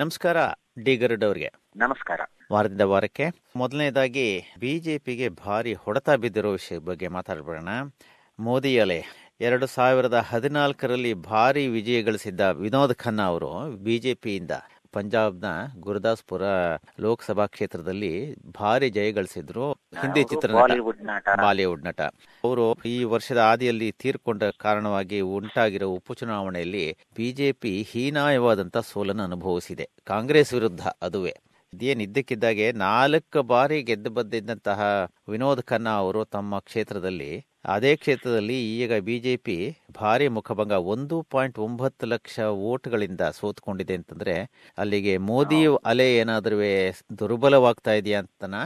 ನಮಸ್ಕಾರ ಡಿ ಗರುಡ್ ಅವ್ರಿಗೆ. ನಮಸ್ಕಾರ. ವಾರದಿಂದ ವಾರಕ್ಕೆ. ಮೊದಲನೇದಾಗಿ ಬಿಜೆಪಿಗೆ ಭಾರಿ ಹೊಡೆತ ಬಿದ್ದಿರೋ ವಿಷಯ ಬಗ್ಗೆ ಮಾತಾಡ್ಬಿಡೋಣ. ಮೋದಿ ಅಲೆ. ಎರಡು ಸಾವಿರದ ಹದಿನಾಲ್ಕರಲ್ಲಿ ಭಾರಿ ವಿಜಯ ಗಳಿಸಿದ್ದ ವಿನೋದ್ ಖನ್ನಾ ಅವರು ಬಿಜೆಪಿಯಿಂದ ಪಂಜಾಬ್ನ ಗುರುದಾಸ್ಪುರ ಲೋಕಸಭಾ ಕ್ಷೇತ್ರದಲ್ಲಿ ಭಾರಿ ಜಯ ಗಳಿಸಿದ್ರು ಹಿಂದಿ ಚಿತ್ರನಟ ಬಾಲಿವುಡ್ ನಟ. ಬಾಲಿವುಡ್ ನಟ. ಅವರು ಈ ವರ್ಷದ ಆದಿಯಲ್ಲಿ ತೀರ್ಕೊಂಡ ಕಾರಣವಾಗಿ ಉಂಟಾಗಿರೋ ಉಪಚುನಾವಣೆಯಲ್ಲಿ ಬಿಜೆಪಿ ಹೀನಾಯವಾದಂತ ಸೋಲನ್ನು ಅನುಭವಿಸಿದೆ. ಕಾಂಗ್ರೆಸ್ ವಿರುದ್ಧ ಅದುವೇ. ಇದೇನ್ ಇದ್ದಕ್ಕಿದ್ದಾಗೆ ನಾಲ್ಕು ಬಾರಿ ಗೆದ್ದು ಬಂದಿದ್ದಂತಹ ವಿನೋದ್ ಖನ್ನಾ ಅವರು ತಮ್ಮ ಕ್ಷೇತ್ರದಲ್ಲಿ ಅದೇ ಕ್ಷೇತ್ರದಲ್ಲಿ ಈಗ ಬಿಜೆಪಿ ಭಾರಿ ಮುಖಭಂಗ ಒಂದು ಪಾಯಿಂಟ್ ಒಂಬತ್ತು ಲಕ್ಷ ವೋಟ್ಗಳಿಂದ ಸೋತ್ಕೊಂಡಿದೆ ಅಂತಂದ್ರೆ ಅಲ್ಲಿಗೆ ಮೋದಿ ಅಲೆ ಏನಾದ್ರೂ ದುರ್ಬಲವಾಗ್ತಾ ಇದೆಯಾ ಅಂತನಾ?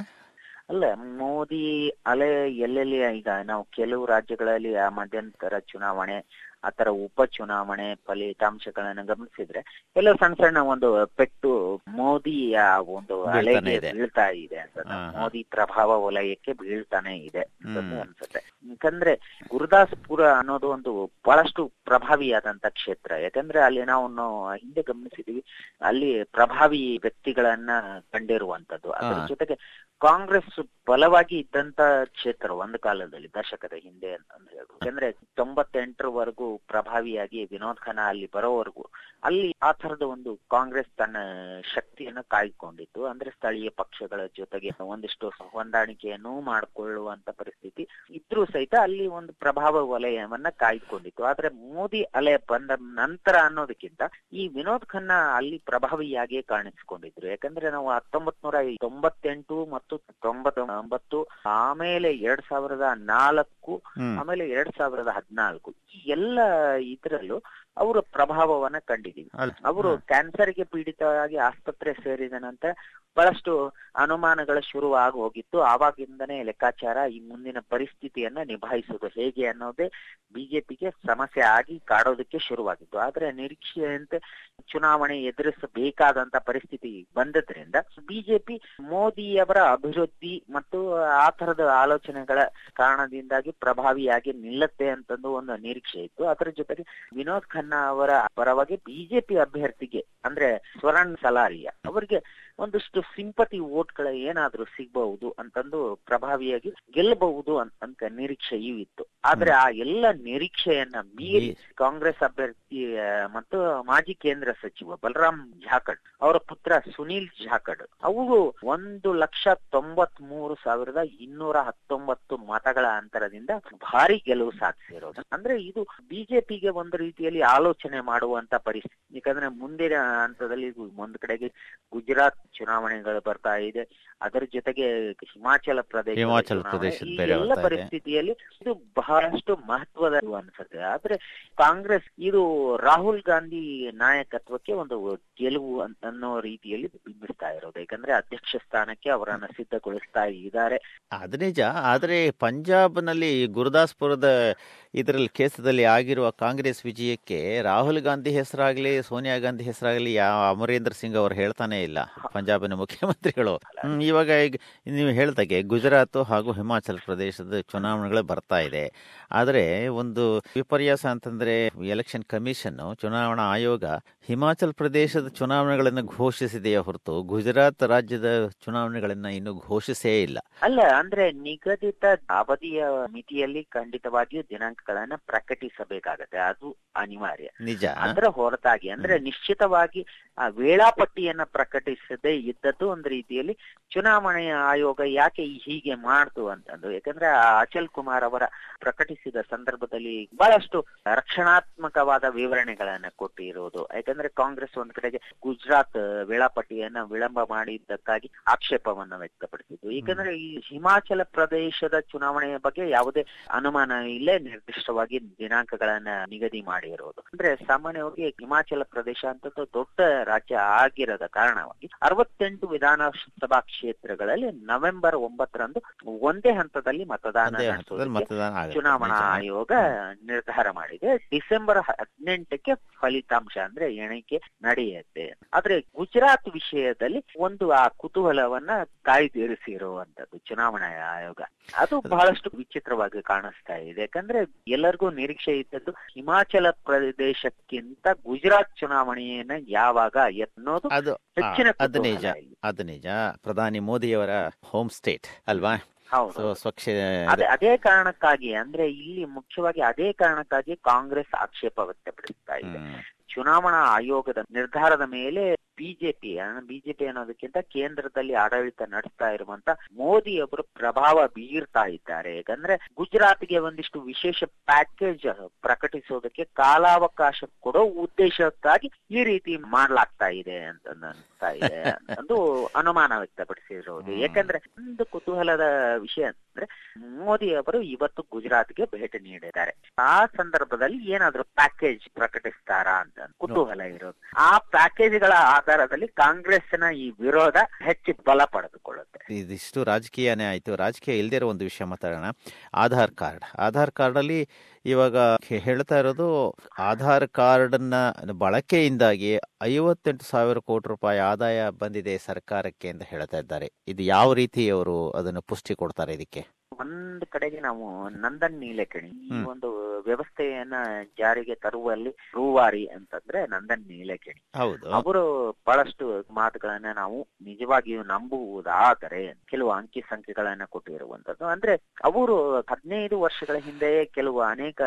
ಅಲ್ಲ ಮೋದಿ ಅಲೆ ಎಲ್ಲೆಲ್ಲಿ ಈಗ ನಾವು ಕೆಲವು ರಾಜ್ಯಗಳಲ್ಲಿ ಆ ಮಧ್ಯಂತರ ಚುನಾವಣೆ ಆತರ ಉಪ ಚುನಾವಣೆ ಫಲಿತಾಂಶಗಳನ್ನ ಗಮನಿಸಿದ್ರೆ ಎಲ್ಲ ಸಣ್ಣ ಸಣ್ಣ ಒಂದು ಪೆಟ್ಟು ಮೋದಿಯ ಒಂದು ಅಲೆಗೆ ಇದೆ. ಬೀಳ್ತಾ ಇದೆ ಅಂತ. ಮೋದಿ ಪ್ರಭಾವ ವಲಯಕ್ಕೆ ಬೀಳ್ತಾನೆ ಇದೆ ಅಂತ ಅನ್ಸುತ್ತೆ. ಯಾಕಂದ್ರೆ ಗುರುದಾಸ್ಪುರ ಅನ್ನೋದು ಒಂದು ಬಹಳಷ್ಟು ಪ್ರಭಾವಿಯಾದಂತ ಕ್ಷೇತ್ರ. ಯಾಕಂದ್ರೆ ಅಲ್ಲಿ ನಾವು ನಾವು ಹಿಂದೆ ಗಮನಿಸಿದೀವಿ ಅಲ್ಲಿ ಪ್ರಭಾವಿ ವ್ಯಕ್ತಿಗಳನ್ನ ಕಂಡಿರುವಂತದ್ದು. ಅದರ ಜೊತೆಗೆ ಕಾಂಗ್ರೆಸ್ ಬಲವಾಗಿ ಇದ್ದಂತ ಕ್ಷೇತ್ರ ಒಂದು ಕಾಲದಲ್ಲಿ ದಶಕದ ಹಿಂದೆ ಅಂತ ಹೇಳ್ಬೋದು. ಯಾಕಂದ್ರೆ ತೊಂಬತ್ತೆಂಟರವರೆಗೂ ಪ್ರಭಾವಿಯಾಗಿ ವಿನೋದ್ ಖನ್ನಾ ಅಲ್ಲಿ ಬರೋವರೆಗೂ ಅಲ್ಲಿ ಆ ತರದ ಒಂದು ಕಾಂಗ್ರೆಸ್ ತನ್ನ ಶಕ್ತಿಯನ್ನು ಕಾಯ್ಕೊಂಡಿತ್ತು. ಅಂದ್ರೆ ಸ್ಥಳೀಯ ಪಕ್ಷಗಳ ಜೊತೆಗೆ ಒಂದಿಷ್ಟು ಹೊಂದಾಣಿಕೆಯನ್ನು ಮಾಡಿಕೊಳ್ಳುವಂತ ಪರಿಸ್ಥಿತಿ ಇದ್ರೂ ಸಹಿತ ಅಲ್ಲಿ ಒಂದು ಪ್ರಭಾವ ವಲಯವನ್ನ ಕಾಯ್ಕೊಂಡಿತ್ತು. ಆದ್ರೆ ಮೋದಿ ಅಲೆ ಬಂದ ನಂತರ ಅನ್ನೋದಕ್ಕಿಂತ ಈ ವಿನೋದ್ ಖನ್ನಾ ಅಲ್ಲಿ ಪ್ರಭಾವಿಯಾಗಿಯೇ ಕಾಣಿಸಿಕೊಂಡಿದ್ರು. ಯಾಕಂದ್ರೆ ನಾವು ಹತ್ತೊಂಬತ್ ನೂರ ತೊಂಬತ್ತೆಂಟು ಮತ್ತು ತೊಂಬತ್ತೊಂಬತ್ತು ಆಮೇಲೆ ಎರಡ್ ಸಾವಿರದ ನಾಲ್ಕು ಆಮೇಲೆ ಎರಡ್ ಸಾವಿರದ ಹದಿನಾಲ್ಕು ಎಲ್ಲ ಇದರಲ್ಲೂ ಅವರ ಪ್ರಭಾವವನ್ನ ಕಂಡಿದೀವಿ. ಅವರು ಅವರು ಕ್ಯಾನ್ಸರ್ಗೆ ಪೀಡಿತವಾಗಿ ಆಸ್ಪತ್ರೆ ಸೇರಿದ ನಂತರ ಬಹಳಷ್ಟು ಅನುಮಾನಗಳು ಶುರುವಾಗಿ ಹೋಗಿತ್ತು. ಆವಾಗಿಂದನೇ ಲೆಕ್ಕಾಚಾರ ಈ ಮುಂದಿನ ಪರಿಸ್ಥಿತಿಯನ್ನ ನಿಭಾಯಿಸುವುದು ಹೇಗೆ ಅನ್ನೋದೇ ಬಿಜೆಪಿಗೆ ಸಮಸ್ಯೆ ಆಗಿ ಕಾಡೋದಕ್ಕೆ ಶುರುವಾಗಿತ್ತು. ಆದ್ರೆ ನಿರೀಕ್ಷೆಯಂತೆ ಚುನಾವಣೆ ಎದುರಿಸಬೇಕಾದಂತ ಪರಿಸ್ಥಿತಿ ಬಂದದ್ರಿಂದ ಬಿಜೆಪಿ ಮೋದಿಯವರ ಅಭಿವೃದ್ಧಿ ಮತ್ತು ಆ ತರದ ಆಲೋಚನೆಗಳ ಕಾರಣದಿಂದಾಗಿ ಪ್ರಭಾವಿಯಾಗಿ ನಿಲ್ಲತ್ತೆ ಅಂತಂದು ಒಂದು ನಿರೀಕ್ಷೆ ಇತ್ತು. ಅದರ ಜೊತೆಗೆ ವಿನೋದ್ ಖನ್ನಾ ಅವರ ಪರವಾಗಿ ಬಿಜೆಪಿ ಅಭ್ಯರ್ಥಿಗೆ ಅಂದ್ರೆ ಸ್ವರಣ್ ಸಲಾರಿಯಾ. ಅವರಿಗೆ ಒಂದಷ್ಟು ಸಿಂಪತಿ ವೋಟ್ಗಳ ಏನಾದ್ರೂ ಸಿಗಬಹುದು ಅಂತಂದು ಪ್ರಭಾವಿಯಾಗಿ ಗೆಲ್ಲಬಹುದು ಅಂತ ನಿರೀಕ್ಷೆಯೂ ಇತ್ತು ಆದ್ರೆ ಆ ಎಲ್ಲ ನಿರೀಕ್ಷೆಯನ್ನ ಮೀರಿ ಕಾಂಗ್ರೆಸ್ ಅಭ್ಯರ್ಥಿ ಮತ್ತು ಮಾಜಿ ಕೇಂದ್ರ ಸಚಿವ ಬಲರಾಮ್ ಜಾಖಡ್ ಅವರ ಪುತ್ರ ಸುನೀಲ್ ಜಾಖಡ್ ಅವರು ಒಂದು ಲಕ್ಷ ತೊಂಬತ್ ಮೂರು ಸಾವಿರದ ಇನ್ನೂರ ಹತ್ತೊಂಬತ್ತು ಮತಗಳ ಅಂತರದಿಂದ ಭಾರಿ ಗೆಲುವು ಸಾಧಿಸಿರೋದು ಅಂದ್ರೆ ಇದು ಬಿಜೆಪಿಗೆ ಒಂದು ರೀತಿಯಲ್ಲಿ ಆಲೋಚನೆ ಮಾಡುವಂತ ಪರಿಸ್ಥಿತಿ. ಯಾಕಂದ್ರೆ ಮುಂದಿನ ಹಂತದಲ್ಲಿ ಒಂದು ಕಡೆಗೆ ಗುಜರಾತ್ ಚುನಾವಣೆಗಳು ಬರ್ತಾ ಇದೆ. ಅದರ ಜೊತೆಗೆ ಹಿಮಾಚಲ ಪ್ರದೇಶ ಹಿಮಾಚಲ ಪ್ರದೇಶ ಎಲ್ಲ ಪರಿಸ್ಥಿತಿಯಲ್ಲಿ ಇದು ಬಹಳಷ್ಟು ಮಹತ್ವದ ಅನ್ಸುತ್ತೆ. ಆದ್ರೆ ಕಾಂಗ್ರೆಸ್ ಇದು ರಾಹುಲ್ ಗಾಂಧಿ ನಾಯಕತ್ವಕ್ಕೆ ಒಂದು ಗೆಲುವು ಅಂತ ಅನ್ನೋ ರೀತಿಯಲ್ಲಿ ಬಿಂಬಿಸ್ತಾ ಇರೋದು. ಯಾಕಂದ್ರೆ ಅಧ್ಯಕ್ಷ ಸ್ಥಾನಕ್ಕೆ ಅವರನ್ನ ಸಿದ್ಧಗೊಳಿಸ್ತಾ ಇದ್ದಾರೆ. ಅದ್ ನಿಜ. ಆದರೆ ಪಂಜಾಬ್ನಲ್ಲಿ ಗುರುದಾಸ್ಪುರದ ಇದರಲ್ಲಿ ಕೇಸದಲ್ಲಿ ಆಗಿರುವ ಕಾಂಗ್ರೆಸ್ ವಿಜಯಕ್ಕೆ ರಾಹುಲ್ ಗಾಂಧಿ ಹೆಸರಾಗಲಿ, ಸೋನಿಯಾ ಗಾಂಧಿ ಹೆಸರಾಗಲಿ ಯಾವ ಅಮರೇಂದ್ರ ಸಿಂಗ್ ಅವರು ಹೇಳ್ತಾನೆ ಇಲ್ಲ. ಪಂಜಾಬಿನ ಮುಖ್ಯಮಂತ್ರಿಗಳು. ಇವಾಗ ಈಗ ನೀವು ಹೇಳ್ದಾಗೆ ಗುಜರಾತ್ ಹಾಗೂ ಹಿಮಾಚಲ ಪ್ರದೇಶದ ಚುನಾವಣೆಗಳು ಬರ್ತಾ ಇದೆ. ಆದರೆ ಒಂದು ವಿಪರ್ಯಾಸ ಅಂತಂದ್ರೆ ಎಲೆಕ್ಷನ್ ಕಮಿಷನ್ ಚುನಾವಣಾ ಆಯೋಗ ಹಿಮಾಚಲ ಪ್ರದೇಶದ ಚುನಾವಣೆಗಳನ್ನು ಘೋಷಿಸಿದೆಯೇ ಹೊರತು ಗುಜರಾತ್ ರಾಜ್ಯದ ಚುನಾವಣೆಗಳನ್ನ ಇನ್ನೂ ಘೋಷಿಸೇ ಇಲ್ಲ. ಅಲ್ಲ ಅಂದ್ರೆ ನಿಗದಿತ ಅವಧಿಯ ಮಿತಿಯಲ್ಲಿ ಖಂಡಿತವಾಗಿಯೂ ದಿನಾಂಕಗಳನ್ನ ಪ್ರಕಟಿಸಬೇಕಾಗತ್ತೆ. ಅದು ಅನಿವಾರ್ಯ. ನಿಜ. ಅದರ ಹೊರತಾಗಿ ಅಂದ್ರೆ ನಿಶ್ಚಿತವಾಗಿ ಆ ವೇಳಾಪಟ್ಟಿಯನ್ನ ಪ್ರಕಟಿಸದೇ ಇದ್ದದ್ದು ಒಂದು ರೀತಿಯಲ್ಲಿ ಚುನಾವಣೆಯ ಆಯೋಗ ಯಾಕೆ ಹೀಗೆ ಮಾಡ್ತು ಅಂತಂದು. ಯಾಕಂದ್ರೆ ಆ ಅಚಲ್ ಕುಮಾರ್ ಅವರ ಪ್ರಕಟಿಸಿದ ಸಂದರ್ಭದಲ್ಲಿ ಬಹಳಷ್ಟು ರಕ್ಷಣಾತ್ಮಕವಾದ ವಿವರಣೆಗಳನ್ನ ಕೊಟ್ಟಿರೋದು. ಯಾಕಂದ್ರೆ ಕಾಂಗ್ರೆಸ್ ಒಂದ್ ಕಡೆಗೆ ಗುಜರಾತ್ ವೇಳಾಪಟ್ಟಿಯನ್ನ ವಿಳಂಬ ಮಾಡಿದ್ದಕ್ಕಾಗಿ ಆಕ್ಷೇಪವನ್ನ ವ್ಯಕ್ತಪಡಿಸಿದ್ದು. ಯಾಕಂದ್ರೆ ಈ ಹಿಮಾಚಲ ಪ್ರದೇಶದ ಚುನಾವಣೆಯ ಬಗ್ಗೆ ಯಾವುದೇ ಅನುಮಾನ ಇಲ್ಲೇ ನಿರ್ದಿಷ್ಟವಾಗಿ ದಿನಾಂಕಗಳನ್ನ ನಿಗದಿ ಮಾಡಿರೋದು. ಅಂದ್ರೆ ಸಾಮಾನ್ಯವಾಗಿ ಹಿಮಾಚಲ ಪ್ರದೇಶ ಅಂತ ದೊಡ್ಡ ರಾಜ್ಯ ಆಗಿರದ ಕಾರಣವಾಗಿ ಅರವತ್ತೆಂಟು ವಿಧಾನಸಭಾ ಕ್ಷೇತ್ರಗಳಲ್ಲಿ ನವೆಂಬರ್ ಒಂಬತ್ತರಂದು ಒಂದೇ ಹಂತದಲ್ಲಿ ಮತದಾನ. ಚುನಾವಣಾ ಆಯೋಗ ನಿರ್ಧಾರ ಮಾಡಿದೆ. ಡಿಸೆಂಬರ್ ಹದಿನೆಂಟಕ್ಕೆ ಫಲಿತಾಂಶ ಅಂದ್ರೆ ಎಣಿಕೆ ನಡೆಯುತ್ತೆ. ಆದ್ರೆ ಗುಜರಾತ್ ವಿಷಯದಲ್ಲಿ ಒಂದು ಆ ಕುತೂಹಲವನ್ನ ಕಾಯ್ದಿರಿಸಿರುವಂತದ್ದು ಚುನಾವಣಾ ಆಯೋಗ. ಅದು ಬಹಳಷ್ಟು ವಿಚಿತ್ರವಾಗಿ ಕಾಣಿಸ್ತಾ ಇದೆ. ಯಾಕಂದ್ರೆ ಎಲ್ಲರಿಗೂ ನಿರೀಕ್ಷೆ ಇದ್ದದ್ದು ಹಿಮಾಚಲ ಪ್ರದೇಶಕ್ಕಿಂತ ಗುಜರಾತ್ ಚುನಾವಣೆಯನ್ನ ಯಾವಾಗ ಎನ್ನೋದು ಹೆಚ್ಚಿನ ಅದು ನಿಜ ಕುತೂಹಲ ಅದು ನಿಜ. ಪ್ರಧಾನಿ ಮೋದಿಯವರ ಹೋಮ್ ಸ್ಟೇಟ್ ಅಲ್ವಾ? ಸ್ವಚ್ಛ ಅದೇ ಅದೇ ಕಾರಣಕ್ಕಾಗಿ ಅಂದ್ರೆ ಇಲ್ಲಿ ಮುಖ್ಯವಾಗಿ ಅದೇ ಕಾರಣಕ್ಕಾಗಿ ಕಾಂಗ್ರೆಸ್ ಆಕ್ಷೇಪ ವ್ಯಕ್ತಪಡಿಸ್ತಾ ಇದೆ. ಚುನಾವಣಾ ಆಯೋಗದ ನಿರ್ಧಾರದ ಮೇಲೆ ಬಿಜೆಪಿ ಬಿಜೆಪಿ ಅನ್ನೋದಕ್ಕಿಂತ ಕೇಂದ್ರದಲ್ಲಿ ಆಡಳಿತ ನಡೆಸ್ತಾ ಇರುವಂತ ಮೋದಿ ಅವರು ಪ್ರಭಾವ ಬೀರ್ತಾ ಇದ್ದಾರೆ. ಯಾಕಂದ್ರೆ ಗುಜರಾತ್ಗೆ ಒಂದಿಷ್ಟು ವಿಶೇಷ ಪ್ಯಾಕೇಜ್ ಪ್ರಕಟಿಸೋದಕ್ಕೆ ಕಾಲಾವಕಾಶ ಕೊಡೋ ಉದ್ದೇಶಕ್ಕಾಗಿ ಈ ರೀತಿ ಮಾಡ್ಲಾಗ್ತಾ ಇದೆ ಅಂತ ಅನಿಸ್ತಾ ಇದೆ ಒಂದು ಅನುಮಾನ ವ್ಯಕ್ತಪಡಿಸಿರೋದು. ಯಾಕಂದ್ರೆ ಒಂದು ಕುತೂಹಲದ ವಿಷಯ ಅಂದ್ರೆ ಮೋದಿ ಅವರು ಇವತ್ತು ಗುಜರಾತ್ಗೆ ಭೇಟಿ ನೀಡಿದ್ದಾರೆ. ಆ ಸಂದರ್ಭದಲ್ಲಿ ಏನಾದ್ರು ಪ್ಯಾಕೇಜ್ ಪ್ರಕಟಿಸ್ತಾರಾ ಅಂತ ಕುತೂಹಲ ಇರೋದು. ಆ ಪ್ಯಾಕೇಜ್ಗಳ ಆಧಾರದಲ್ಲಿ ಕಾಂಗ್ರೆಸ್ನ ಈ ವಿರೋಧ ಹೆಚ್ಚು ಬಲ ಪಡೆದುಕೊಳ್ಳುತ್ತೆ. ಇದಿಷ್ಟು ರಾಜಕೀಯನೇ ಆಯ್ತು. ರಾಜಕೀಯ ಇರೋ ಒಂದು ವಿಷಯ ಮಾತಾಡೋಣ. ಆಧಾರ್ ಕಾರ್ಡ್. ಆಧಾರ್ ಕಾರ್ಡ್ ಅಲ್ಲಿ ಇವಾಗ ಹೇಳ್ತಾ ಇರೋದು ಆಧಾರ್ ಕಾರ್ಡ್ನ ಬಳಕೆಯಿಂದಾಗಿ ಐವತ್ತೆಂಟು ಸಾವಿರ ಕೋಟಿ ರೂಪಾಯಿ ಆದಾಯ ಬಂದಿದೆ ಸರ್ಕಾರಕ್ಕೆ ಅಂತ ಹೇಳ್ತಾ ಇದ್ದಾರೆ. ಇದು ಯಾವ ರೀತಿ ಅವರು ಅದನ್ನು ಪುಷ್ಟಿ ಕೊಡ್ತಾರೆ ಇದಕ್ಕೆ? ಒಂದ್ ಕಡೆಗೆ ನಾವು ನಂದನ್ ನೀಲಕಣಿ ಈ ಒಂದು ವ್ಯವಸ್ಥೆಯನ್ನ ಜಾರಿಗೆ ತರುವಲ್ಲಿ ರೂವಾರಿ ಅಂತಂದ್ರೆ ನಂದನ್ ನೀಲಕೇಣಿ ಹೌದು. ಅವರು ಬಹಳಷ್ಟು ಮಾತುಗಳನ್ನ ನಾವು ನಿಜವಾಗಿಯೂ ನಂಬುವುದಾದರೆ ಕೆಲವು ಅಂಕಿ ಸಂಖ್ಯೆಗಳನ್ನ ಕೊಟ್ಟಿರುವಂತದ್ದು. ಅಂದ್ರೆ ಅವರು ಹದಿನೈದು ವರ್ಷಗಳ ಹಿಂದೆಯೇ ಕೆಲವು ಅನೇಕ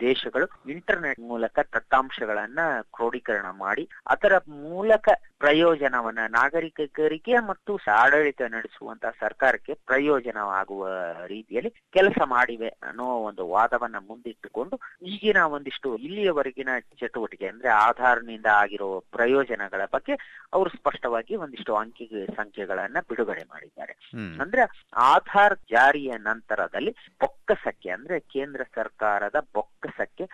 ದೇಶಗಳು ಇಂಟರ್ನೆಟ್ ಮೂಲಕ ದತ್ತಾಂಶಗಳನ್ನ ಕ್ರೋಢೀಕರಣ ಮಾಡಿ ಅದರ ಮೂಲಕ ಪ್ರಯೋಜನವನ್ನ ನಾಗರಿಕರಿಗೆ ಮತ್ತು ಆಡಳಿತ ನಡೆಸುವಂತ ಸರ್ಕಾರಕ್ಕೆ ಪ್ರಯೋಜನವಾಗುವ ರೀತಿಯಲ್ಲಿ ಕೆಲಸ ಮಾಡಿವೆ ಅನ್ನೋ ಒಂದು ವಾದವನ್ನ ಮುಂದಿಟ್ಟುಕೊಂಡು ಈಗಿನ ಒಂದಿಷ್ಟು ಇಲ್ಲಿಯವರೆಗಿನ ಚಟುವಟಿಕೆ ಅಂದ್ರೆ ಆಧಾರ್ನಿಂದ ಆಗಿರೋ ಪ್ರಯೋಜನಗಳ ಬಗ್ಗೆ ಅವರು ಸ್ಪಷ್ಟವಾಗಿ ಒಂದಿಷ್ಟು ಅಂಕಿ ಸಂಖ್ಯೆಗಳನ್ನ ಬಿಡುಗಡೆ ಮಾಡಿದ್ದಾರೆ. ಅಂದ್ರೆ ಆಧಾರ್ ಜಾರಿಯ ನಂತರದಲ್ಲಿ ಬೊಕ್ಕಸಕ್ಕೆ ಅಂದ್ರೆ ಕೇಂದ್ರ ಸರ್ಕಾರದ ಬೊಕ್ಕಸಕ್ಕೆ.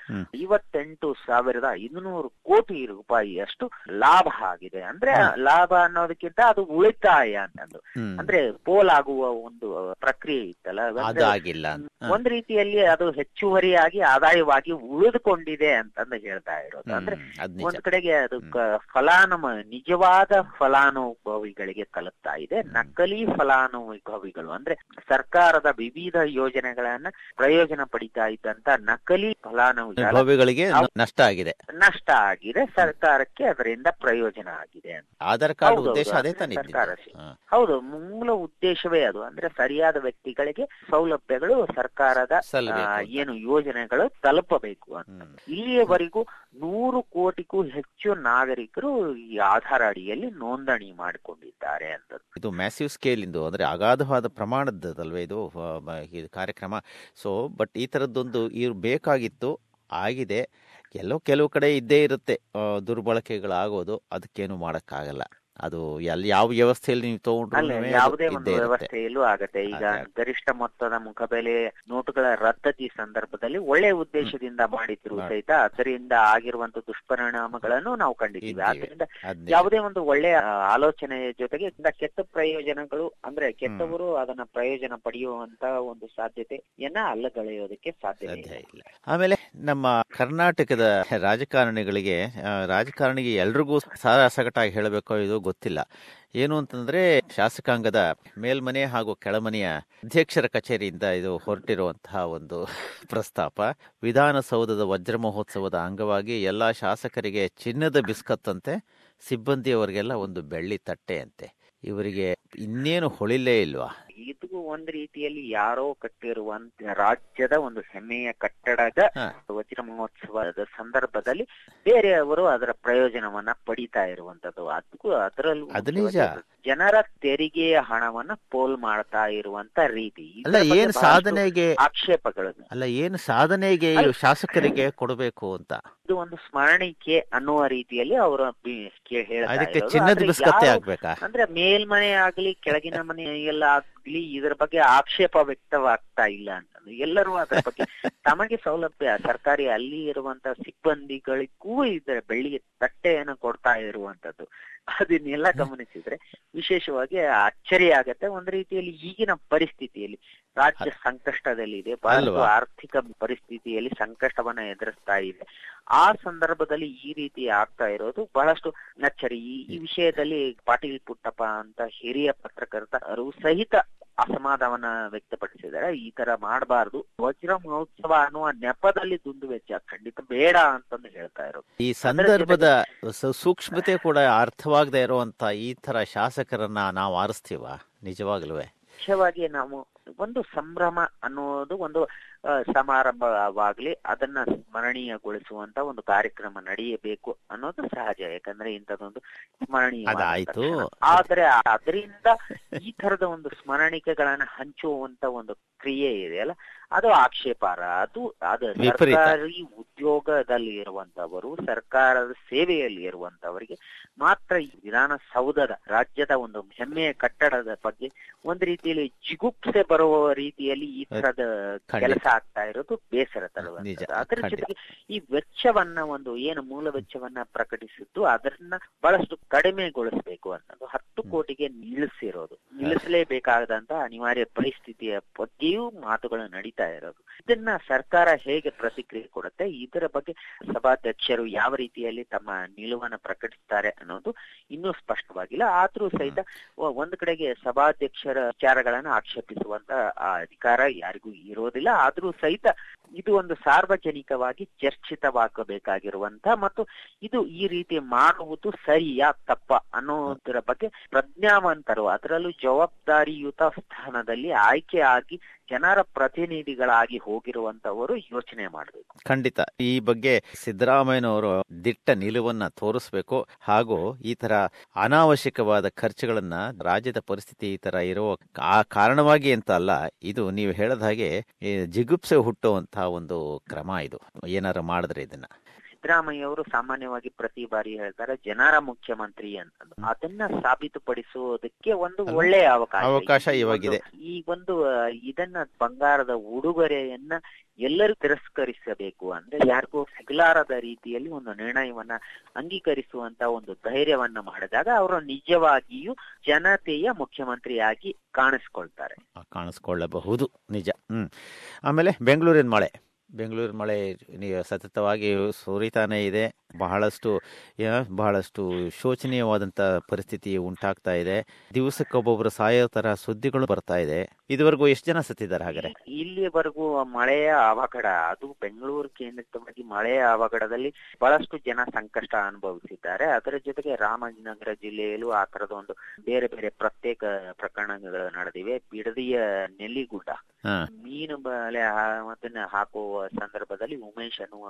ಐವತ್ತೆಂಟು ಸಾವಿರದ ಐದುನೂರು ಕೋಟಿ ರೂಪಾಯಿಯಷ್ಟು ಲಾಭ ಆಗಿದೆ. ಅಂದ್ರೆ ಲಾಭ ಅನ್ನೋದಕ್ಕಿಂತ ಅದು ಉಳಿತಾಯ ಅಂತಂದು. ಅಂದ್ರೆ ಪೋಲಾಗುವ ಒಂದು ಪ್ರಕ್ರಿಯೆ ಇತ್ತಲ್ಲ. ಒಂದ್ ರೀತಿಯಲ್ಲಿ ಅದು ಹೆಚ್ಚುವರಿಯಾಗಿ ಆದಾಯವಾಗಿ ಉಳಿದುಕೊಂಡಿದೆ ಅಂತಂದ ಹೇಳ್ತಾ ಇರೋದು. ಅಂದ್ರೆ ಒಂದ್ ಕಡೆಗೆ ಅದು ನಿಜವಾದ ಫಲಾನುಭವಿಗಳಿಗೆ ತಲುಪ್ತಾ ಇದೆ. ನಕಲಿ ಫಲಾನುಭವಿಗಳು. ಅಂದ್ರೆ ಸರ್ಕಾರದ ವಿವಿಧ ಯೋಜನೆಗಳನ್ನ ಪ್ರಯೋಜನ ಪಡಿತಾ ಇದ್ದಂತ ನಕಲಿ ಫಲಾನುಭವಿಗಳಿಗೆ ನಷ್ಟ ಆಗಿದೆ. ನಷ್ಟ ಆಗಿದೆ. ಸರ್ಕಾರಕ್ಕೆ ಅದರಿಂದ ಪ್ರಯೋಜನ ಆಗಿದೆ ಆಧಾರ್ ಕಾರ್ಡ್ ಉದ್ದೇಶ ಅದೇ ಹೌದು ಮೂಲ ಉದ್ದೇಶವೇ ಅದು. ಅಂದ್ರೆ ಸರಿಯಾದ ವ್ಯಕ್ತಿಗಳಿಗೆ ಸೌಲಭ್ಯಗಳು ಸರ್ಕಾರದ ಏನು ಯೋಜನೆಗಳು ತಲುಪಬೇಕು ಅಂತ. ಇಲ್ಲಿಯವರೆಗೂ ನೂರು ಕೋಟಿಗೂ ಹೆಚ್ಚು ನಾಗರಿಕರು ಈ ಆಧಾರ್ ಅಡಿಯಲ್ಲಿ ನೋಂದಣಿ ಮಾಡಿಕೊಂಡಿದ್ದಾರೆ ಅಂತ ಇದು ಮ್ಯಾಸಿವ್ ಸ್ಕೇಲ್ ಇಂದು ಅಂದ್ರೆ ಅಗಾಧವಾದ ಪ್ರಮಾಣದಲ್ವೇ ಇದು ಕಾರ್ಯಕ್ರಮ. ಸೊ ಬಟ್ ಈ ತರದ್ದೊಂದು ಇವ್ರು ಬೇಕಾಗಿತ್ತು ಆಗಿದೆ. ಎಲ್ಲೋ ಕೆಲವು ಕಡೆ ಇದ್ದೇ ಇರುತ್ತೆ ದುರ್ಬಳಕೆಗಳಾಗೋದು. ಅದಕ್ಕೇನು ಮಾಡಕ್ಕಾಗಲ್ಲ. ಅದು ಎಲ್ಲಿ ಯಾವ ವ್ಯವಸ್ಥೆಯಲ್ಲಿ ನೀವು ತಗೊಂಡ್ರು ಯಾವುದೇ ಒಂದು ವ್ಯವಸ್ಥೆಯಲ್ಲೂ ಆಗತ್ತೆ. ಈಗ. ಗರಿಷ್ಠ ಮೊತ್ತದ ಮುಖಬೆಲೆ ನೋಟುಗಳ ರದ್ದತಿ ಸಂದರ್ಭದಲ್ಲಿ ಒಳ್ಳೆ ಉದ್ದೇಶದಿಂದ ಮಾಡಿದ್ರು ಮಾಡಿ. ಸಹಿತ ಅದರಿಂದ ಆಗಿರುವಂತ ದುಷ್ಪರಿಣಾಮಗಳನ್ನು ನಾವು ಕಂಡಿದ್ದೀವಿ. ಆದ್ರಿಂದ ಯಾವುದೇ ಒಂದು ಒಳ್ಳೆಯ ಆಲೋಚನೆಯ ಜೊತೆಗೆ ಕೆಟ್ಟ ಪ್ರಯೋಜನಗಳು ಅಂದ್ರೆ ಕೆಟ್ಟವರು ಅದನ್ನ ಪ್ರಯೋಜನ ಪಡೆಯುವಂತ ಒಂದು ಸಾಧ್ಯತೆಯನ್ನ ಅಲ್ಲಗಳೆಯೋದಕ್ಕೆ ಸಾಧ್ಯತೆ ಸಾಧ್ಯ ಇಲ್ಲ. ಆಮೇಲೆ ನಮ್ಮ ಕರ್ನಾಟಕದ ರಾಜಕಾರಣಿಗಳಿಗೆ ರಾಜಕಾರಣಿಗೆ ಎಲ್ರಿಗೂ ಸಾರಾಸಗಟಾಗಿ ಹೇಳಬೇಕೋ. ಇದು ಗೊತ್ತಿಲ್ಲ. ಏನು ಅಂತಂದ್ರೆ, ಶಾಸಕಾಂಗದ ಮೇಲ್ಮನೆ ಹಾಗೂ ಕೆಳಮನೆಯ ಅಧ್ಯಕ್ಷರ ಕಚೇರಿಯಿಂದ ಇದು ಹೊರಟಿರುವಂತಹ ಒಂದು ಪ್ರಸ್ತಾಪ. ವಿಧಾನಸೌಧದ ವಜ್ರ ಮಹೋತ್ಸವದ ಅಂಗವಾಗಿ ಎಲ್ಲಾ ಶಾಸಕರಿಗೆ ಚಿನ್ನದ ಬಿಸ್ಕತ್ತಂತೆ, ಸಿಬ್ಬಂದಿಯವರಿಗೆಲ್ಲ ಒಂದು ಬೆಳ್ಳಿ ತಟ್ಟೆಯಂತೆ. ಇವರಿಗೆ ಇನ್ನೇನು ಹೊಳಿಲೇ ಇಲ್ವಾ? ಇದು ಒಂದ್ ರೀತಿಯಲ್ಲಿ ಯಾರೋ ಕಟ್ಟಿರುವಂತ ರಾಜ್ಯದ ಒಂದು ಹೆಮ್ಮೆಯ ಕಟ್ಟಡದ. ವಜ್ರ ಮಹೋತ್ಸವದ ಸಂದರ್ಭದಲ್ಲಿ ಬೇರೆಯವರು ಅದರ ಪ್ರಯೋಜನವನ್ನ ಪಡಿತಾ ಇರುವಂತದ್ದು. ಅದಕ್ಕೂ ಅದರಲ್ಲೂ ಜನರ ತೆರಿಗೆಯ ಹಣವನ್ನ ಪೋಲ್ ಮಾಡ್ತಾ ಇರುವಂತ ರೀತಿ. ಅಲ್ಲ ಏನು ಸಾಧನೆಗೆ ಆಕ್ಷೇಪಗಳು ಅಲ್ಲ ಏನು ಸಾಧನೆಗೆ ಶಾಸಕರಿಗೆ ಕೊಡಬೇಕು ಅಂತ? ಇದು ಒಂದು ಸ್ಮರಣಿಕೆ ಅನ್ನುವ ರೀತಿಯಲ್ಲಿ ಅವರು ಹೇಳ್ತಾರೆ ಅದಕ್ಕೆ ಚಿನ್ನದ ಆದ್ರೆ ಬಿಸ್ಕತ್ತೆ ಆಗ್ಬೇಕಾ? ಅಂದ್ರೆ ಮೇಲ್ಮನೆ ಆಗ್ಲಿ ಕೆಳಗಿನ ಮನೆ ಎಲ್ಲ ಆಗ್ಲಿ ಇದರ ಬಗ್ಗೆ ಆಕ್ಷೇಪ ವ್ಯಕ್ತವಾಗ್ತಾ ಇಲ್ಲ ಅಂತಂದ್ರೆ ಎಲ್ಲರೂ ಅದರ ಬಗ್ಗೆ ತಮಗೆ ಸೌಲಭ್ಯ ಸರ್ಕಾರಿ ಅಲ್ಲಿ ಇರುವಂತ ಸಿಬ್ಬಂದಿಗಳಿಗೂ ಇದ್ರೆ ಬೆಳ್ಳಿಗೆ ತಟ್ಟೆಯನ್ನು ಕೊಡ್ತಾ ಇರುವಂತದ್ದು. ಅದನ್ನೆಲ್ಲ ಗಮನಿಸಿದ್ರೆ ವಿಶೇಷವಾಗಿ ಅಚ್ಚರಿ ಆಗತ್ತೆ ಒಂದ್ ರೀತಿಯಲ್ಲಿ ಈಗಿನ ಪರಿಸ್ಥಿತಿಯಲ್ಲಿ. ರಾಜ್ಯ ಸಂಕಷ್ಟದಲ್ಲಿದೆ ಬಹಳಷ್ಟು ಅಲ್ವಾ? ಆರ್ಥಿಕ ಪರಿಸ್ಥಿತಿಯಲ್ಲಿ ಸಂಕಷ್ಟವನ್ನ ಎದುರಿಸ್ತಾ ಇದೆ. ಆ ಸಂದರ್ಭದಲ್ಲಿ ಈ ರೀತಿ ಆಗ್ತಾ ಇರೋದು ಬಹಳಷ್ಟು ಅಚ್ಚರಿ. ಈ ಈ ವಿಷಯದಲ್ಲಿ ಪಾಟೀಲ್ ಪುಟ್ಟಪ್ಪ ಅಂತ ಹಿರಿಯ ಪತ್ರಕರ್ತರು ಸಹಿತ ಅಸಮಾಧಾನ ವ್ಯಕ್ತಪಡಿಸಿದ್ದಾರೆ. ಈ ತರ ಮಾಡಬಾರದು. ವಜ್ರ ಮಹೋತ್ಸವ ಅನ್ನುವ ನೆಪದಲ್ಲಿ ದುಂದು ವೆಚ್ಚ ಖಂಡಿತ ಬೇಡ ಅಂತಂದು ಹೇಳ್ತಾ ಇರೋದು. ಈ ಸಂದರ್ಭದ ಸೂಕ್ಷ್ಮತೆ ಕೂಡ ಅರ್ಥವಾಗದೆ ಇರುವಂತ ಈ ತರ ಶಾಸಕರನ್ನ ನಾವು ಆರಿಸ್ತೀವ? ನಿಜವಾಗ್ಲೂ ಮುಖ್ಯವಾಗಿ ನಾವು ಒಂದು ಸಂಭ್ರಮ ಅನ್ನೋದು ಒಂದು ಸಮಾರಂಭವಾಗ್ಲಿ ಅದನ್ನ ಸ್ಮರಣೀಯಗೊಳಿಸುವಂತ ಒಂದು ಕಾರ್ಯಕ್ರಮ ನಡೆಯಬೇಕು ಅನ್ನೋದು ಸಹಜ ಯಾಕಂದ್ರೆ ಇಂಥದೊಂದು ಸ್ಮರಣೀಯ. ಆದ್ರೆ ಅದರಿಂದ ಈ ತರದ ಒಂದು ಸ್ಮರಣಿಕೆಗಳನ್ನ ಹಂಚುವಂತ ಒಂದು ಕ್ರಿಯೆ ಇದೆಯಲ್ಲ ಅದು ಆಕ್ಷೇಪಾರ ಅದು ಅದು. ಸರ್ಕಾರಿ ಉದ್ಯೋಗದಲ್ಲಿ ಇರುವಂತವರು ಸರ್ಕಾರದ ಸೇವೆಯಲ್ಲಿ ಇರುವಂತವರಿಗೆ ಮಾತ್ರ ಈ ವಿಧಾನಸೌಧದ ರಾಜ್ಯದ ಒಂದು ಹೆಮ್ಮೆಯ ಕಟ್ಟಡದ ಬಗ್ಗೆ ಒಂದು ರೀತಿಯಲ್ಲಿ ಜಿಗುಪ್ಸೆ ಬರುವ ರೀತಿಯಲ್ಲಿ ಈ ತರದ ಕೆಲಸ ಆಗ್ತಾ ಇರೋದು ಬೇಸರ ತರುವಂತದ್ದು ಅದರ ಜೊತೆಗೆ ಈ ವೆಚ್ಚವನ್ನ ಒಂದು ಏನು ಮೂಲ ವೆಚ್ಚವನ್ನ ಪ್ರಕಟಿಸಿದ್ದು ಅದನ್ನ ಬಹಳಷ್ಟು ಕಡಿಮೆಗೊಳಿಸಬೇಕು ಅನ್ನೋದು ಹತ್ತು ಕೋಟಿಗೆ ನಿಲ್ಲಿಸಿರೋದು. ನಿಲ್ಲಿಸಲೇಬೇಕಾದಂತ ಅನಿವಾರ್ಯ ಪರಿಸ್ಥಿತಿಯ ಬಗ್ಗೆಯೂ ಮಾತುಗಳು ನಡೀತಾ ಇರೋದು. ಇದನ್ನ ಸರ್ಕಾರ ಹೇಗೆ ಪ್ರತಿಕ್ರಿಯೆ ಕೊಡುತ್ತೆ ಇದರ ಬಗ್ಗೆ ಸಭಾಧ್ಯಕ್ಷರು ಯಾವ ರೀತಿಯಲ್ಲಿ ತಮ್ಮ ನಿಲುವನ್ನ ಪ್ರಕಟಿಸ್ತಾರೆ ಅನ್ನೋದು ಇನ್ನೂ ಸ್ಪಷ್ಟವಾಗಿಲ್ಲ. ಆದ್ರೂ ಸಹಿತ ಒಂದ್ ಒಂದು ಕಡೆಗೆ ಸಭಾಧ್ಯಕ್ಷರ ವಿಚಾರಗಳನ್ನ ಆಕ್ಷೇಪಿಸುವಂತ ಆ, ಅಧಿಕಾರ ಯಾರಿಗೂ ಇರೋದಿಲ್ಲ. ಆದ್ರೂ ಸಹಿತ ಇದು ಒಂದು ಸಾರ್ವಜನಿಕವಾಗಿ ಚರ್ಚಿತವಾಗಬೇಕಾಗಿರುವಂತ ಮತ್ತು ಇದು ಈ ರೀತಿ ಮಾಡುವುದು ಸರಿಯಾ, ತಪ್ಪ ಅನ್ನೋದರ ಬಗ್ಗೆ ಪ್ರಜ್ಞಾವಂತರು ಅದರಲ್ಲೂ ಜವಾಬ್ದಾರಿಯುತ ಸ್ಥಾನದಲ್ಲಿ ಆಯ್ಕೆ ಆಗಿ ಜನರ ಪ್ರತಿನಿಧಿಗಳಾಗಿ ಹೋಗಿರುವಂತವರು ಯೋಚನೆ ಮಾಡಬೇಕು. ಖಂಡಿತ. ಈ ಬಗ್ಗೆ ಸಿದ್ದರಾಮಯ್ಯನವರು ದಿಟ್ಟ ನಿಲುವನ್ನ ತೋರಿಸಬೇಕು. ಹಾಗೂ ಈ ತರ ಅನಾವಶ್ಯಕವಾದ ಖರ್ಚುಗಳನ್ನ ರಾಜ್ಯದ ಪರಿಸ್ಥಿತಿ ಈ ತರ ಇರೋ ಆ ಕಾರಣವಾಗಿ ಅಂತ ಅಲ್ಲ, ಇದು ನೀವು ಹೇಳದ ಹಾಗೆ ಜಿಗುಪ್ಸೆ ಹುಟ್ಟುವಂತಹ ಒಂದು ಕ್ರಮ ಇದು. ಏನಾರು ಮಾಡಿದ್ರೆ ಇದನ್ನ. ಸಿದ್ದರಾಮಯ್ಯ ಅವರು ಸಾಮಾನ್ಯವಾಗಿ ಪ್ರತಿ ಬಾರಿ ಹೇಳ್ತಾರೆ ಜನರ ಮುಖ್ಯಮಂತ್ರಿ ಅಂತ ಅದನ್ನ ಸಾಬೀತುಪಡಿಸುವುದಕ್ಕೆ ಒಂದು? ಒಳ್ಳೆಯ ಅವಕಾಶ ಅವಕಾಶ ಈ ಒಂದು- ಇವಾಗಿದೆ. ಈ ಒಂದು ಇದನ್ನ ಬಂಗಾರದ ಉಡುಗೊರೆಯನ್ನ ಎಲ್ಲರೂ ತಿರಸ್ಕರಿಸಬೇಕು ಅಂದ್ರೆ ಯಾರಿಗೂ ಸಿಗಲಾರದ ರೀತಿಯಲ್ಲಿ ಒಂದು ನಿರ್ಣಯವನ್ನ ಅಂಗೀಕರಿಸುವಂತ ಒಂದು ಧೈರ್ಯವನ್ನ ಮಾಡಿದಾಗ ಅವರು ನಿಜವಾಗಿಯೂ ಜನತೆಯ ಮುಖ್ಯಮಂತ್ರಿಯಾಗಿ ಕಾಣಿಸ್ಕೊಳ್ತಾರೆ. ಕಾಣಿಸ್ಕೊಳ್ಳಬಹುದು. ನಿಜ. ಹ್ಮ್. ಆಮೇಲೆ ಬೆಂಗಳೂರಿನ ಮಳೆ. ಬೆಂಗಳೂರಿನ ಮಳೆ ಸತತವಾಗಿ ಸುರಿತಾನೇ ಇದೆ. ಬಹಳಷ್ಟು ಬಹಳಷ್ಟು ಶೋಚನೀಯವಾದಂತ ಪರಿಸ್ಥಿತಿ ಉಂಟಾಗ್ತಾ ಇದೆ. ದಿವಸಕ್ಕೊಬ್ಬೊಬ್ರು ಸಾಯೋ ತರ ಸುದ್ದಿಗಳು ಬರ್ತಾ ಇದೆ. ಇದುವರೆಗೂ ಎಷ್ಟು ಜನ ಸತ್ತಿದ್ದಾರೆ ಹಾಗಾದ್ರೆ? ಇಲ್ಲಿವರೆಗೂ ಮಳೆಯ ಅವಘಡ ಅದು ಬೆಂಗಳೂರು ಕೇಂದ್ರಿತವಾಗಿ ಮಳೆಯ ಅವಘಡದಲ್ಲಿ ಬಹಳಷ್ಟು ಜನ ಸಂಕಷ್ಟ ಅನುಭವಿಸಿದ್ದಾರೆ. ಅದರ ಜೊತೆಗೆ ರಾಮನಗರ ಜಿಲ್ಲೆಯಲ್ಲೂ ಆ ತರದ ಒಂದು ಬೇರೆ ಬೇರೆ ಪ್ರತ್ಯೇಕ ಪ್ರಕರಣಗಳು ನಡೆದಿವೆ. ಬಿಡದಿಯ ನೆಲ್ಲಿಗುಡ್ಡ ಮೀನು ಬಲೆ ಅದನ್ನ ಹಾಕುವ ಸಂದರ್ಭದಲ್ಲಿ ಉಮೇಶ್ ಅನ್ನುವ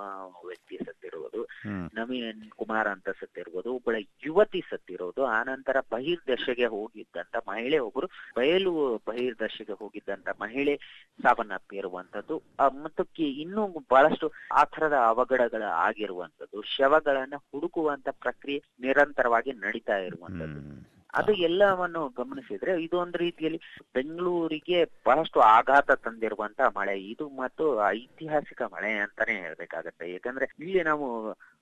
ವ್ಯಕ್ತಿ ಸತ್ತಿರುವುದು. ನವೀನ್ ಕುಮಾರ್ ಅಂತ ಸತ್ತಿರ್ಬೋದು ಒಬ್ಬಳ ಯುವತಿ ಸತ್ತಿರೋದು. ಆನಂತರ ಬಹಿರ್ದಶೆಗೆ ಹೋಗಿದ್ದಂತ ಮಹಿಳೆ ಒಬ್ಬರು ಬಯಲು ಬಹಿರ್ದಶೆಗೆ ಹೋಗಿದ್ದಂತ ಮಹಿಳೆ ಸಾವನ್ನಪ್ಪಿರುವಂತದ್ದು ಆ, ಮತ್ತು ಇನ್ನೂ ಬಹಳಷ್ಟು ಆ ತರದ ಅವಘಡಗಳ ಆಗಿರುವಂತದ್ದು. ಶವಗಳನ್ನ ಹುಡುಕುವಂತ ಪ್ರಕ್ರಿಯೆ ನಿರಂತರವಾಗಿ ನಡೀತಾ ಇರುವಂತದ್ದು. ಅದು ಎಲ್ಲವನ್ನು ಗಮನಿಸಿದ್ರೆ ಇದು ಒಂದು ರೀತಿಯಲ್ಲಿ ಬೆಂಗಳೂರಿಗೆ ಬಹಳಷ್ಟು ಆಘಾತ ತಂದಿರುವಂತ ಮಳೆ. ಇದು ಮತ್ತು ಐತಿಹಾಸಿಕ ಮಳೆ ಅಂತಾನೆ ಹೇಳ್ಬೇಕಾಗತ್ತೆ. ಯಾಕಂದ್ರೆ ಇಲ್ಲಿ ನಾವು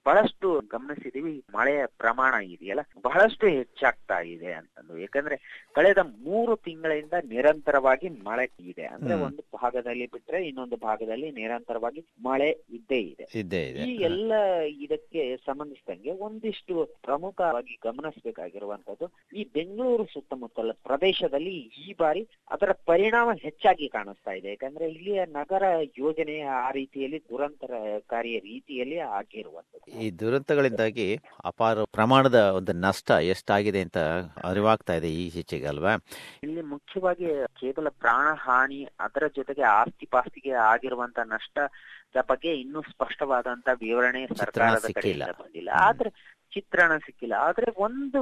ಬಹಳಷ್ಟು ಗಮನಿಸಿದೀವಿ ಮಳೆಯ ಪ್ರಮಾಣ ಇದೆಯಲ್ಲ? ಬಹಳಷ್ಟು ಹೆಚ್ಚಾಗ್ತಾ ಇದೆ ಅಂತಂದು. ಯಾಕಂದ್ರೆ ಕಳೆದ ಮೂರು ತಿಂಗಳಿಂದ ನಿರಂತರವಾಗಿ ಮಳೆ ಇದೆ. ಅಂದ್ರೆ ಒಂದು ಭಾಗದಲ್ಲಿ ಬಿಟ್ರೆ ಇನ್ನೊಂದು ಭಾಗದಲ್ಲಿ ನಿರಂತರವಾಗಿ ಮಳೆ ಇದ್ದೇ ಇದೆ. ಈ ಎಲ್ಲ ಇದಕ್ಕೆ ಸಂಬಂಧಿಸಿದಂಗೆ ಒಂದಿಷ್ಟು ಪ್ರಮುಖವಾಗಿ ಗಮನಿಸಬೇಕಾಗಿರುವಂತದ್ದು ಈ ಬೆಂಗಳೂರು ಸುತ್ತಮುತ್ತಲ ಪ್ರದೇಶದಲ್ಲಿ ಈ ಬಾರಿ ಅದರ ಪರಿಣಾಮ ಹೆಚ್ಚಾಗಿ ಕಾಣಿಸ್ತಾ ಇದೆ. ಯಾಕಂದ್ರೆ ಇಲ್ಲಿಯ ನಗರ ಯೋಜನೆ ಆ ರೀತಿಯಲ್ಲಿ ದುರಂತರಕಾರಿಯ ರೀತಿಯಲ್ಲಿ ಆಗಿರುವಂತದ್ದು ಈ ದುರಂತಗಳಿಂದಾಗಿ ಅಪಾರ ಪ್ರಮಾಣದ ಒಂದು ನಷ್ಟ ಎಷ್ಟಾಗಿದೆ ಅಂತ ಅರಿವಾಗ್ತಾ ಇದೆ ಈ ಈಚೆಗೆ ಅಲ್ವಾ? ಇಲ್ಲಿ ಮುಖ್ಯವಾಗಿ ಕೇವಲ ಪ್ರಾಣ ಹಾನಿ ಅದರ ಜೊತೆಗೆ ಆಸ್ತಿ ಪಾಸ್ತಿಗೆ ಆಗಿರುವಂತ ನಷ್ಟದ ಬಗ್ಗೆ ಇನ್ನೂ ಸ್ಪಷ್ಟವಾದಂತ ವಿವರಣೆ ಸರ್ಕಾರದ ಕಡೆಯಿಂದ ಬಂದಿಲ್ಲ. ಆದ್ರೆ ಚಿತ್ರಣ ಸಿಕ್ಕಿಲ್ಲ. ಆದ್ರೆ ಒಂದು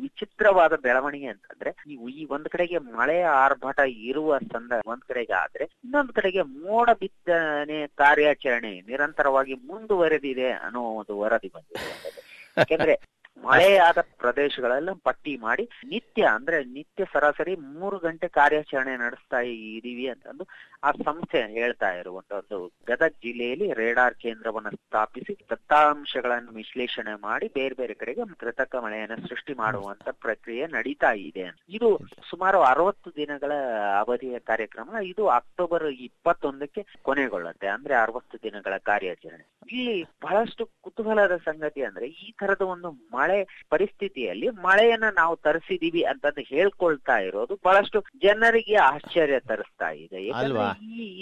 ವಿಚಿತ್ರವಾದ ಬೆಳವಣಿಗೆ ಅಂತಂದ್ರೆ, ನೀವು ಈ ಒಂದ್ ಕಡೆಗೆ ಮಳೆಯ ಆರ್ಭಟ ಇರುವ ಸಂದರ್ಭ ಒಂದ್ ಕಡೆಗೆ ಆದ್ರೆ, ಇನ್ನೊಂದ್ ಕಡೆಗೆ ಮೋಡ ಬಿತ್ತನೆ ಕಾರ್ಯಾಚರಣೆ ನಿರಂತರವಾಗಿ ಮುಂದುವರೆದಿದೆ ಅನ್ನೋ ಒಂದು ವರದಿ ಬಂದಿದೆ. ಯಾಕಂದ್ರೆ ಮಳೆಯಾದ ಪ್ರದೇಶಗಳೆಲ್ಲ ಪಟ್ಟಿ ಮಾಡಿ ನಿತ್ಯ, ಅಂದ್ರೆ ನಿತ್ಯ ಸರಾಸರಿ ಮೂರು ಗಂಟೆ ಕಾರ್ಯಾಚರಣೆ ನಡೆಸ್ತಾ ಇದೀವಿ ಅಂತಂದು ಆ ಸಂಸ್ಥೆ ಹೇಳ್ತಾ ಇರುವಂತದ್ದು ಗದಗ ಜಿಲ್ಲೆಯಲ್ಲಿ ರೇಡಾರ್ ಕೇಂದ್ರವನ್ನು ಸ್ಥಾಪಿಸಿ ದತ್ತಾಂಶಗಳನ್ನು ವಿಶ್ಲೇಷಣೆ ಮಾಡಿ ಬೇರೆ ಬೇರೆ ಕಡೆಗೆ ಕೃತಕ ಮಳೆಯನ್ನು ಸೃಷ್ಟಿ ಮಾಡುವಂತ ಪ್ರಕ್ರಿಯೆ ನಡೀತಾ ಇದೆ ಇದು ಸುಮಾರು ಅರವತ್ತು ದಿನಗಳ ಅವಧಿಯ ಕಾರ್ಯಕ್ರಮ. ಇದು ಅಕ್ಟೋಬರ್ ಇಪ್ಪತ್ತೊಂದಕ್ಕೆ ಕೊನೆಗೊಳ್ಳುತ್ತೆ, ಅಂದ್ರೆ ಅರವತ್ತು ದಿನಗಳ ಕಾರ್ಯಾಚರಣೆ. ಇಲ್ಲಿ ಬಹಳಷ್ಟು ಕುತೂಹಲದ ಸಂಗತಿ ಅಂದ್ರೆ ಈ ತರದ ಒಂದು ಪರಿಸ್ಥಿತಿಯಲ್ಲಿ ಮಳೆಯನ್ನ ನಾವು ತರಿಸಿದೀವಿ ಅಂತಂದು ಹೇಳ್ಕೊಳ್ತಾ ಇರೋದು ಬಹಳಷ್ಟು ಜನರಿಗೆ ಆಶ್ಚರ್ಯ ತರಿಸ್ತಾ ಇದೆ?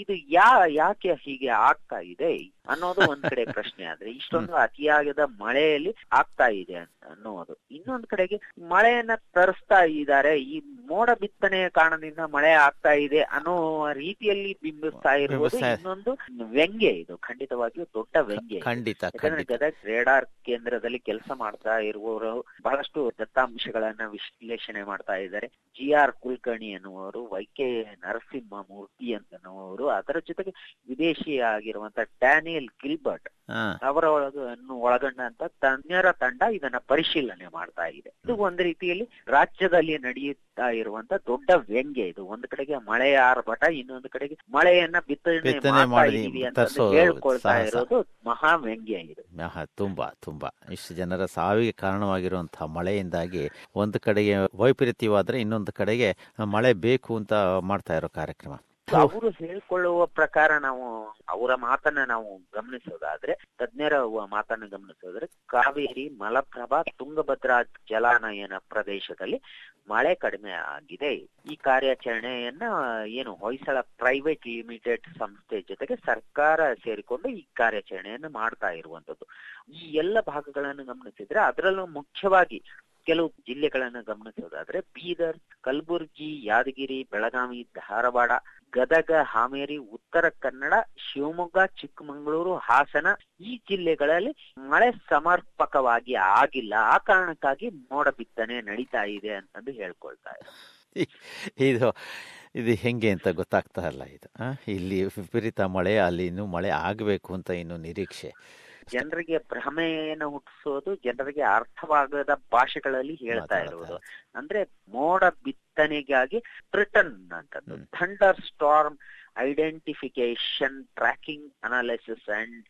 ಇದು ಯಾ ಯಾಕೆ ಹೀಗೆ ಆಗ್ತಾ ಇದೆ ಅನ್ನೋದು ಒಂದ್ ಕಡೆ ಪ್ರಶ್ನೆ ಆದ್ರೆ ಇಷ್ಟೊಂದು ಅತಿಯಾಗದ ಮಳೆಯಲ್ಲಿ ಆಗ್ತಾ ಇದೆ ಅನ್ನೋದು. ಇನ್ನೊಂದ್ ಕಡೆಗೆ ಮಳೆಯನ್ನ ತರಿಸ್ತಾ ಇದ್ದಾರೆ. ಈ ಮೋಡ ಬಿತ್ತನೆಯ ಕಾರಣದಿಂದ ಮಳೆ ಆಗ್ತಾ ಇದೆ ಅನ್ನೋ ರೀತಿಯಲ್ಲಿ ಬಿಂಬಿಸ್ತಾ ಇರುವುದು ಇನ್ನೊಂದು ವ್ಯಂಗ್ಯ ಇದು. ಖಂಡಿತವಾಗಿಯೂ ದೊಡ್ಡ ವ್ಯಂಗ್ಯ ಖಂಡಿತ ಯಾಕಂದ್ರೆ ಖಂಡಿತ. ಗದಗ ರೇಡಾರ್ ಕೇಂದ್ರದಲ್ಲಿ ಕೆಲಸ ಮಾಡ್ತಾ ಇರುವವರು ಬಹಳಷ್ಟು ದತ್ತಾಂಶಗಳನ್ನ ವಿಶ್ಲೇಷಣೆ ಮಾಡ್ತಾ ಇದ್ದಾರೆ. ಜಿ ಆರ್ ಕುಲಕರ್ಣಿ ಎನ್ನುವರು ವೈ ಕೆ ನರಸಿಂಹ ಮೂರ್ತಿ ಅಂತನವರು ಅದರ ಜೊತೆಗೆ ವಿದೇಶಿ ಆಗಿರುವಂತ ಡ್ಯಾನಿಯಲ್ ಗಿಲ್ಬರ್ಟ್ ಅವರ ಒಳಗನ್ನು ಒಳಗೊಂಡಂತ ತಜ್ಞರ ತಂಡ ಇದನ್ನ ಪರಿಶೀಲನೆ ಮಾಡ್ತಾ ಇದೆ. ಇದು ಒಂದು ರೀತಿಯಲ್ಲಿ ರಾಜ್ಯದಲ್ಲಿ ನಡೆಯುತ್ತಾ ಇರುವಂತ ದೊಡ್ಡ ವ್ಯಂಗ್ಯ ಇದು. ಒಂದ್ ಕಡೆಗೆ ಮಳೆಯ ಆರ್ಭಟ ಇನ್ನೊಂದು ಕಡೆಗೆ ಮಳೆಯನ್ನ ಬಿತ್ತನೆ ಅಂತ ಹೇಳ್ಕೊಳ್ತಾ ಇರೋದು ಮಹಾ ವ್ಯಂಗ್ಯ ಇದು. ತುಂಬಾ ತುಂಬಾ. ಇಷ್ಟು ಜನರ ಸಾವಿಗೆ ಕಾರಣವಾಗಿರುವಂತಹ ಮಳೆಯಿಂದಾಗಿ ಒಂದು ಕಡೆಗೆ ವೈಪರೀತ್ಯವಾದ್ರೆ ಇನ್ನೊಂದು ಕಡೆಗೆ ಮಳೆ ಬೇಕು ಅಂತ ಮಾಡ್ತಾ ಇರೋ ಕಾರ್ಯಕ್ರಮ. ಅವರು ಹೇಳ್ಕೊಳ್ಳುವ ಪ್ರಕಾರ ನಾವು ಅವರ ಮಾತನ್ನ ನಾವು ಗಮನಿಸೋದಾದ್ರೆ ತಜ್ಞರ ಮಾತನ್ನ ಗಮನಿಸೋದ್ರೆ ಕಾವೇರಿ ಮಲಪ್ರಭಾ ತುಂಗಭದ್ರಾ ಜಲಾನಯನ ಪ್ರದೇಶದಲ್ಲಿ ಮಳೆ ಕಡಿಮೆ ಆಗಿದೆ. ಈ ಕಾರ್ಯಾಚರಣೆಯನ್ನ ಏನು ಹೊಯ್ಸಳ ಪ್ರೈವೇಟ್ ಲಿಮಿಟೆಡ್ ಸಂಸ್ಥೆ ಜೊತೆಗೆ ಸರ್ಕಾರ ಸೇರಿಕೊಂಡು ಈ ಕಾರ್ಯಾಚರಣೆಯನ್ನ ಮಾಡ್ತಾ ಇರುವಂತದ್ದು. ಈ ಎಲ್ಲ ಭಾಗಗಳನ್ನು ಗಮನಿಸಿದ್ರೆ ಅದರಲ್ಲೂ ಮುಖ್ಯವಾಗಿ ಕೆಲವು ಜಿಲ್ಲೆಗಳನ್ನು ಗಮನಿಸೋದಾದ್ರೆ ಬೀದರ್, ಕಲಬುರ್ಗಿ, ಯಾದಗಿರಿ, ಬೆಳಗಾವಿ, ಧಾರವಾಡ, ಗದಗ, ಹಾವೇರಿ, ಉತ್ತರ ಕನ್ನಡ, ಶಿವಮೊಗ್ಗ, ಚಿಕ್ಕಮಗಳೂರು, ಹಾಸನ ಈ ಜಿಲ್ಲೆಗಳಲ್ಲಿ ಮಳೆ ಸಮರ್ಪಕವಾಗಿ ಆಗಿಲ್ಲ. ಆ ಕಾರಣಕ್ಕಾಗಿ ಮೋಡ ಬಿತ್ತನೆ ನಡೀತಾ ಇದೆ ಅಂತಂದು ಹೇಳ್ಕೊಳ್ತಾ ಇದು ಇದು ಹೆಂಗೆ ಅಂತ ಗೊತ್ತಾಗ್ತಾ ಇಲ್ಲ ಇದು? ಇಲ್ಲಿ ವಿಪರೀತ ಮಳೆ, ಅಲ್ಲಿ ಇನ್ನೂ ಮಳೆ ಆಗಬೇಕು ಅಂತ ಇನ್ನು ನಿರೀಕ್ಷೆ. ಜನರಿಗೆ ಭ್ರಮೆಯನ್ನು ಹುಟ್ಟಿಸೋದು ಜನರಿಗೆ ಅರ್ಥವಾಗದ ಭಾಷೆಗಳಲ್ಲಿ ಹೇಳ್ತಾ ಇರುವುದು. ಅಂದ್ರೆ ಮೋಡ ಬಿತ್ತನೆಗಾಗಿ ಬ್ರಿಟನ್ ಅಂತದ್ದು. Thunderstorm identification tracking analysis and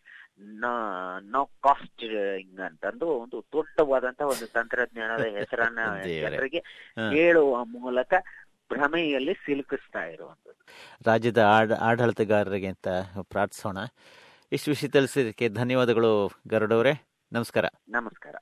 nowcasting ಅಂತಂದು ಒಂದು ದೊಡ್ಡವಾದಂತ ಒಂದು ತಂತ್ರಜ್ಞಾನದ ಹೆಸರನ್ನ ಜನರಿಗೆ. ಹೇಳುವ ಮೂಲಕ ಭ್ರಮೆಯಲ್ಲಿ ಸಿಲುಕಿಸ್ತಾ ಇರುವಂತದ್ದು. ರಾಜ್ಯದ ಆಡ ಆಡಳಿತಗಾರರಿಗೆ ಅಂತ ಪ್ರಾರ್ಥಿಸೋಣ. ಇಷ್ಟು ವಿಷಯ ತಿಳಿಸಿದಕ್ಕೆ ಧನ್ಯವಾದಗಳು ಗರುಡವರೇ. ನಮಸ್ಕಾರ. ನಮಸ್ಕಾರ.